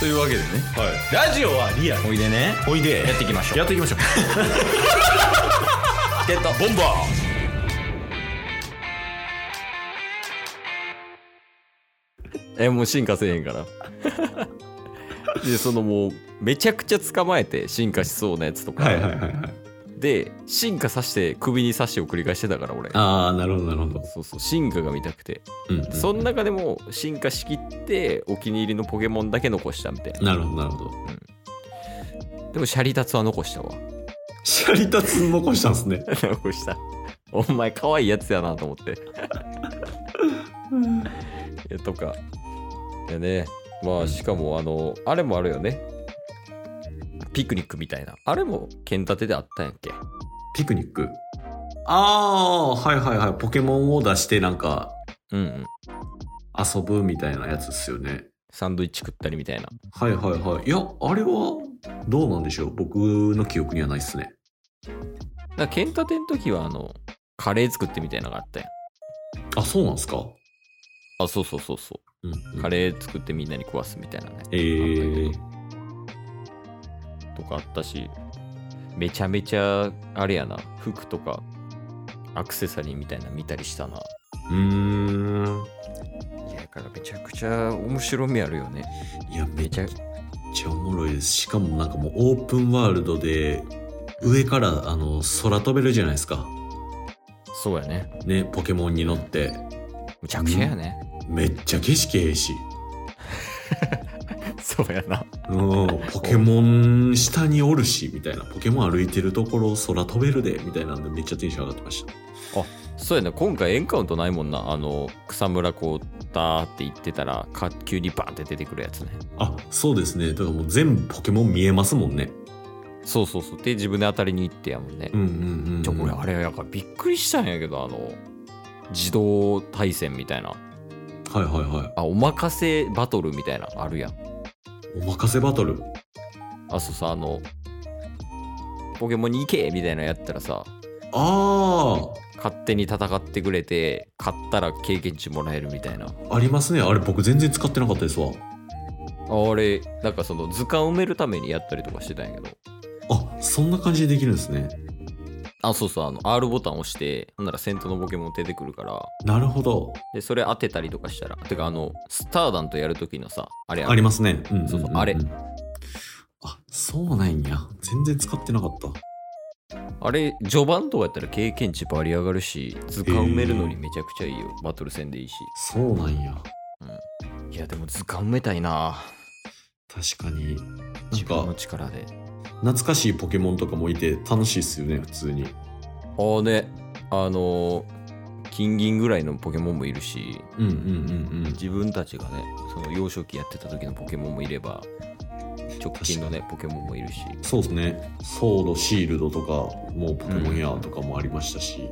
というわけでねはい。ラジオはリアル。おいでねおいで。やっていきましょうやっていきましょう。ゲットボンバえもう進化せえへんから でそのもうめちゃくちゃ捕まえて進化しそうなやつとか、はいはいはいはい。で進化させて首に刺してを繰り返してたから俺。ああ、なるほどなるほど。そうそう進化が見たくて、うん、うん。その中でも進化しきってお気に入りのポケモンだけ残したみたいな。なるほどなるほど。でもシャリタツは残したわ。シャリタツ残したんですね。残した。お前可愛いやつやなと思って。えとか。いやね。まあしかもあのあれもあるよねピクニックみたいな。あれも剣立てであったんやっけ？ピクニック？ああー、はいはいはい。ポケモンを出してなんかうんうん。遊ぶみたいなやつっすよね。サンドイッチ食ったりみたいな。はいはいはい。いや、あれはどうなんでしょう？僕の記憶にはないっすね。だから剣立ての時はあのカレー作ってみたいなのがあったやん。あ、そうなんすか？あそうそうそうそう。ん、うカレー作ってみんなに食わすみたいなね。えー、とかあったしめちゃめちゃあれやな服とかアクセサリーみたいなの見たりしたなうーん。いやだからめちゃくちゃ面白みあるよねいや、めめちゃちゃめちゃおもろいです。しかもなんかもうオープンワールドで、上からあの空飛べるじゃないですか。そうやねね、ポケモンに乗って。むちゃくちゃやね、めっちゃ景色ええし。そうやなうん、ポケモン下におるし、みたいな。ポケモン歩いてるところ空飛べるで、みたいなんでめっちゃテンション上がってました。そうやな今回エンカウントないもんなあの草むらこうダーって行ってたらか急にバンって出てくるやつねあ、そうですね。だからもう全部ポケモン見えますもんね。そうそうそうで自分で当たりに行ってやもんね、うんうんうん、うん。じゃこれあれやからびっくりしたんやけどあの自動対戦みたいなはいはいはい。あお任せバトルみたいなあるやんお任せバトル。あそうさあのポケモンに行けみたいなのやったらさあ勝手に戦ってくれて勝ったら経験値もらえるみたいなあ、ありますね。あれ僕全然使ってなかったですわ。あれなんかその図鑑埋めるためにやったりとかしてたんやけどあ、そんな感じでできるんですね。あそうそうあの R ボタン押してほんなら先頭のポケモン出てくるからなるほど。でそれ当てたりとかしたらてかあのスターダンとやるときのさあれやありますね。うんんんんそうそうあれあ、そうなんや。全然使ってなかった。あれ序盤とかやったら経験値バリ上がるし図鑑埋めるのにめちゃくちゃいいよバトル戦でいいしそうなんや。いやでも図鑑埋めたいな確かに。なん自分のか、力で懐かしいポケモンとかもいて楽しいっすよね、普通に。ああねあのー金銀ぐらいのポケモンもいるしうんうんうんうん。自分たちがねその幼少期やってた時のポケモンもいれば直近のねポケモンもいるしそうですね。ソード、シールドとか、もうポケモンヤーとかもありましたし。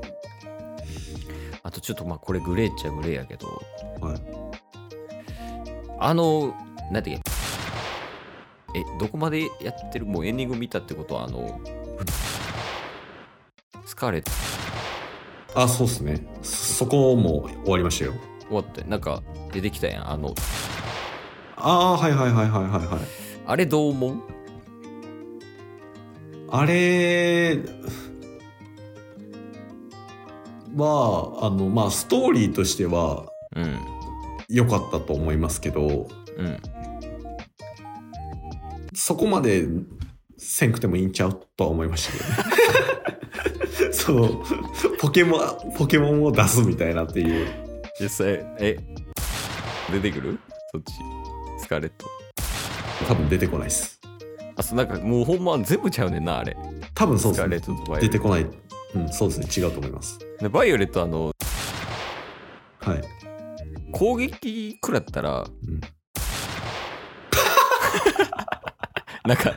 あとちょっとまあこれグレーっちゃグレーやけどはい。あのなんていうえどこまでやってる？もうエンディング見たってことはあのスカーレットあ、そうっすね。そこも終わりましたよ。終わってなんか出てきたやんあの。ああー、はいはいはいはいはいはい。あれどう思う？あれ、まあ、あの、まあ、ストーリーとしてはうん。良かったと思いますけど、うんそこまでせんくてもいいんちゃうとは思いましたけどね。そう、ポケモン、ポケモンを出すみたいなっていう。実際え出てくる？そっちスカーレット多分出てこないです。あそうなんかもうほんま全部ちゃうねんなあれ多分そうですね。出てこない。うん、そうですね。違うと思います。でバイオレットあのはい。攻撃食らったらうん、なんかは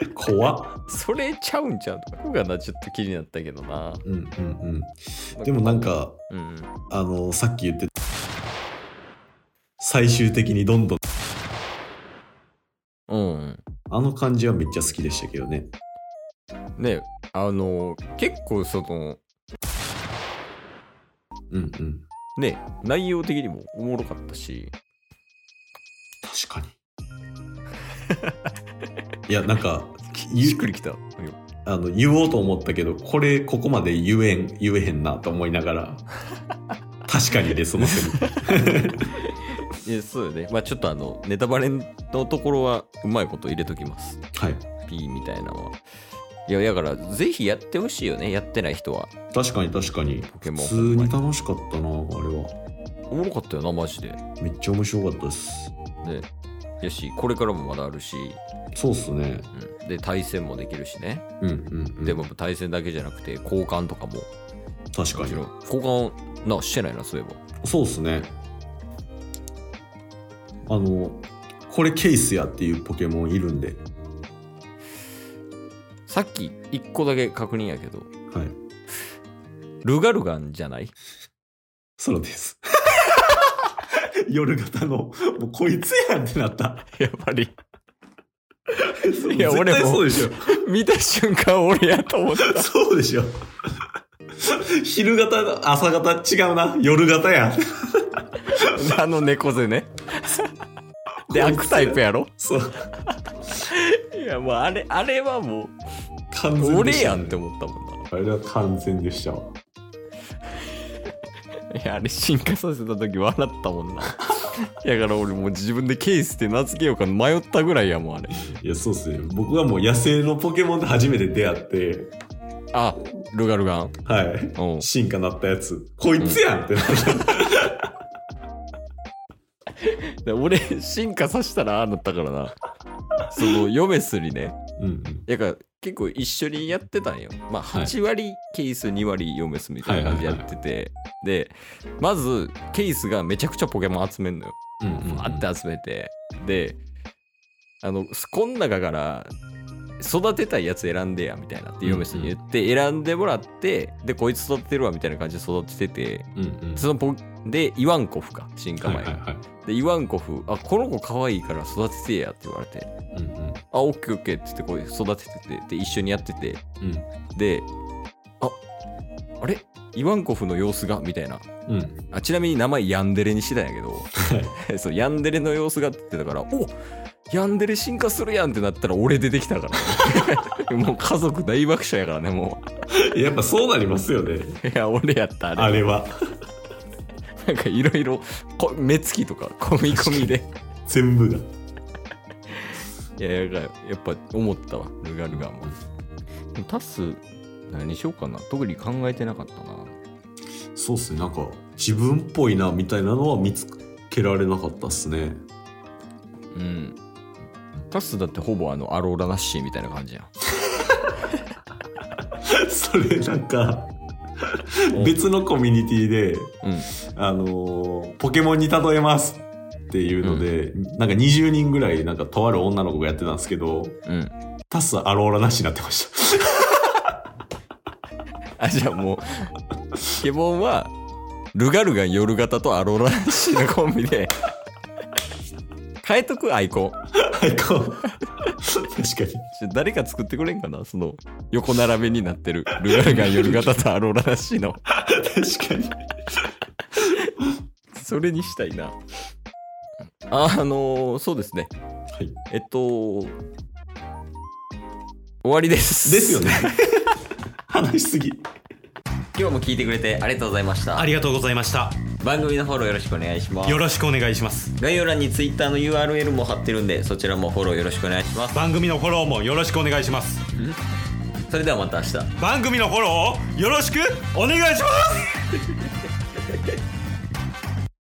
い。怖っ。それちゃうんちゃうとかがなちょっと気になったけどなうんうんうん。でもなんか、うんうんあの、さっき言ってた最終的にどんどん、うんあの感じはめっちゃ好きでしたけどね。ねあの結構そのうんうん。ね内容的にもおもろかったし確かに。いや、なんか、ゆ しっくりきたあの、言おうと思ったけど、これ、ここまで言えん、言えへんなと思いながら、確かにで、そのセリフ。いやそうよねまあちょっとあのネタバレのところはうまいこと入れときますはい。P みたいなのはいやだからぜひやってほしいよねやってない人は確かに確かに。ポケモン普通に楽しかったな、あれは。おもろかったよなマジでめっちゃ面白かったです。でやしこれからもまだあるし、そうっすね。うん、で対戦もできるしね、うんうん、うん。でも対戦だけじゃなくて交換とかも確かに交換なしてないなそういえばそうっすね。あの、これケースやっていうポケモンいるんで。さっき1個だけ確認やけどはい。ルガルガンじゃない？そうです。夜型の、もうこいつやんってなった。やっぱりいいや俺もそうでしょ。見た瞬間俺やと思った そうでしょ。昼型、朝型違うな。夜型やん。あの猫背ね で悪タイプやろ？そう。いやもうあれあれはも完う全でしたね俺やんって思ったもんなあれは完全でしたわ。いやあれ進化させた時笑ったもんな やから俺もう自分でケースって名付けようか迷ったぐらいやもんあれいや、そうっすね。僕はもう野生のポケモンで初めて出会って、あルガルガンはい。うん進化なったやつ。こいつやんってなった。で俺進化させたらああなったからなそのヨメスにねうんうん。やから結構一緒にやってたんよ。まあはい。8割ケース2割ヨメスみたいな感じでやってて。でまずケースがめちゃくちゃポケモン集めんのよ。うんうんうん。って集めて。であのこん中から育てたいやつ選んでやみたいなってヨメスに言って選んでもらってでこいつ育ててるわみたいな感じで育てててうんうん。そのポでイワンコフか進化前、はいはいはい。でイワンコフあこの子可愛いから育ててやって言われて。うんうん。あオッケーオッケーって言ってこう育てててで一緒にやっててうん。でああれ？イワンコフの様子が？みたいなうん。あちなみに名前ヤンデレにしてたんやけど そうヤンデレの様子がって言ってたからおヤンデレ進化するやんってなったら俺出てきたから、ね、もう家族大爆笑やからねもやっぱそうなりますよね。う いや俺やったあれあれは。なんかいろいろこ目つきとか込み込みで全部が。いややがやっぱ思ったわルガルガンも。でもタス何しようかな。特に考えてなかったな。そうっすね。なんか、自分っぽいな、みたいなのは見つけられなかったっすね。うん。タスだってほぼあのアローラナッシーみたいな感じやん。それなんか、別のコミュニティで、うん。あのーポケモンに例えますっていうので、なんか20人ぐらい、なんかとある女の子がやってたんですけど、うんタスアローラなしになってました。あじゃあもうケモンはルガルガン夜型とアローラナッシーのコンビで変えとくアイコンはい、こう。確かに。誰か作ってくれんかなその横並べになってるルガルガン夜型とアローラナッシーの 確かに。それにしたいなああのーそうですね。はい。えっと終わりです。ですよね。話しすぎ。今日も聞いてくれてありがとうございました。ありがとうございました。番組のフォローよろしくお願いします。よろしくお願いします。概要欄に Twitter の URL も貼ってるんでそちらもフォローよろしくお願いします。番組のフォローもよろしくお願いします。それではまた明日。番組のフォローをよろしくお願いします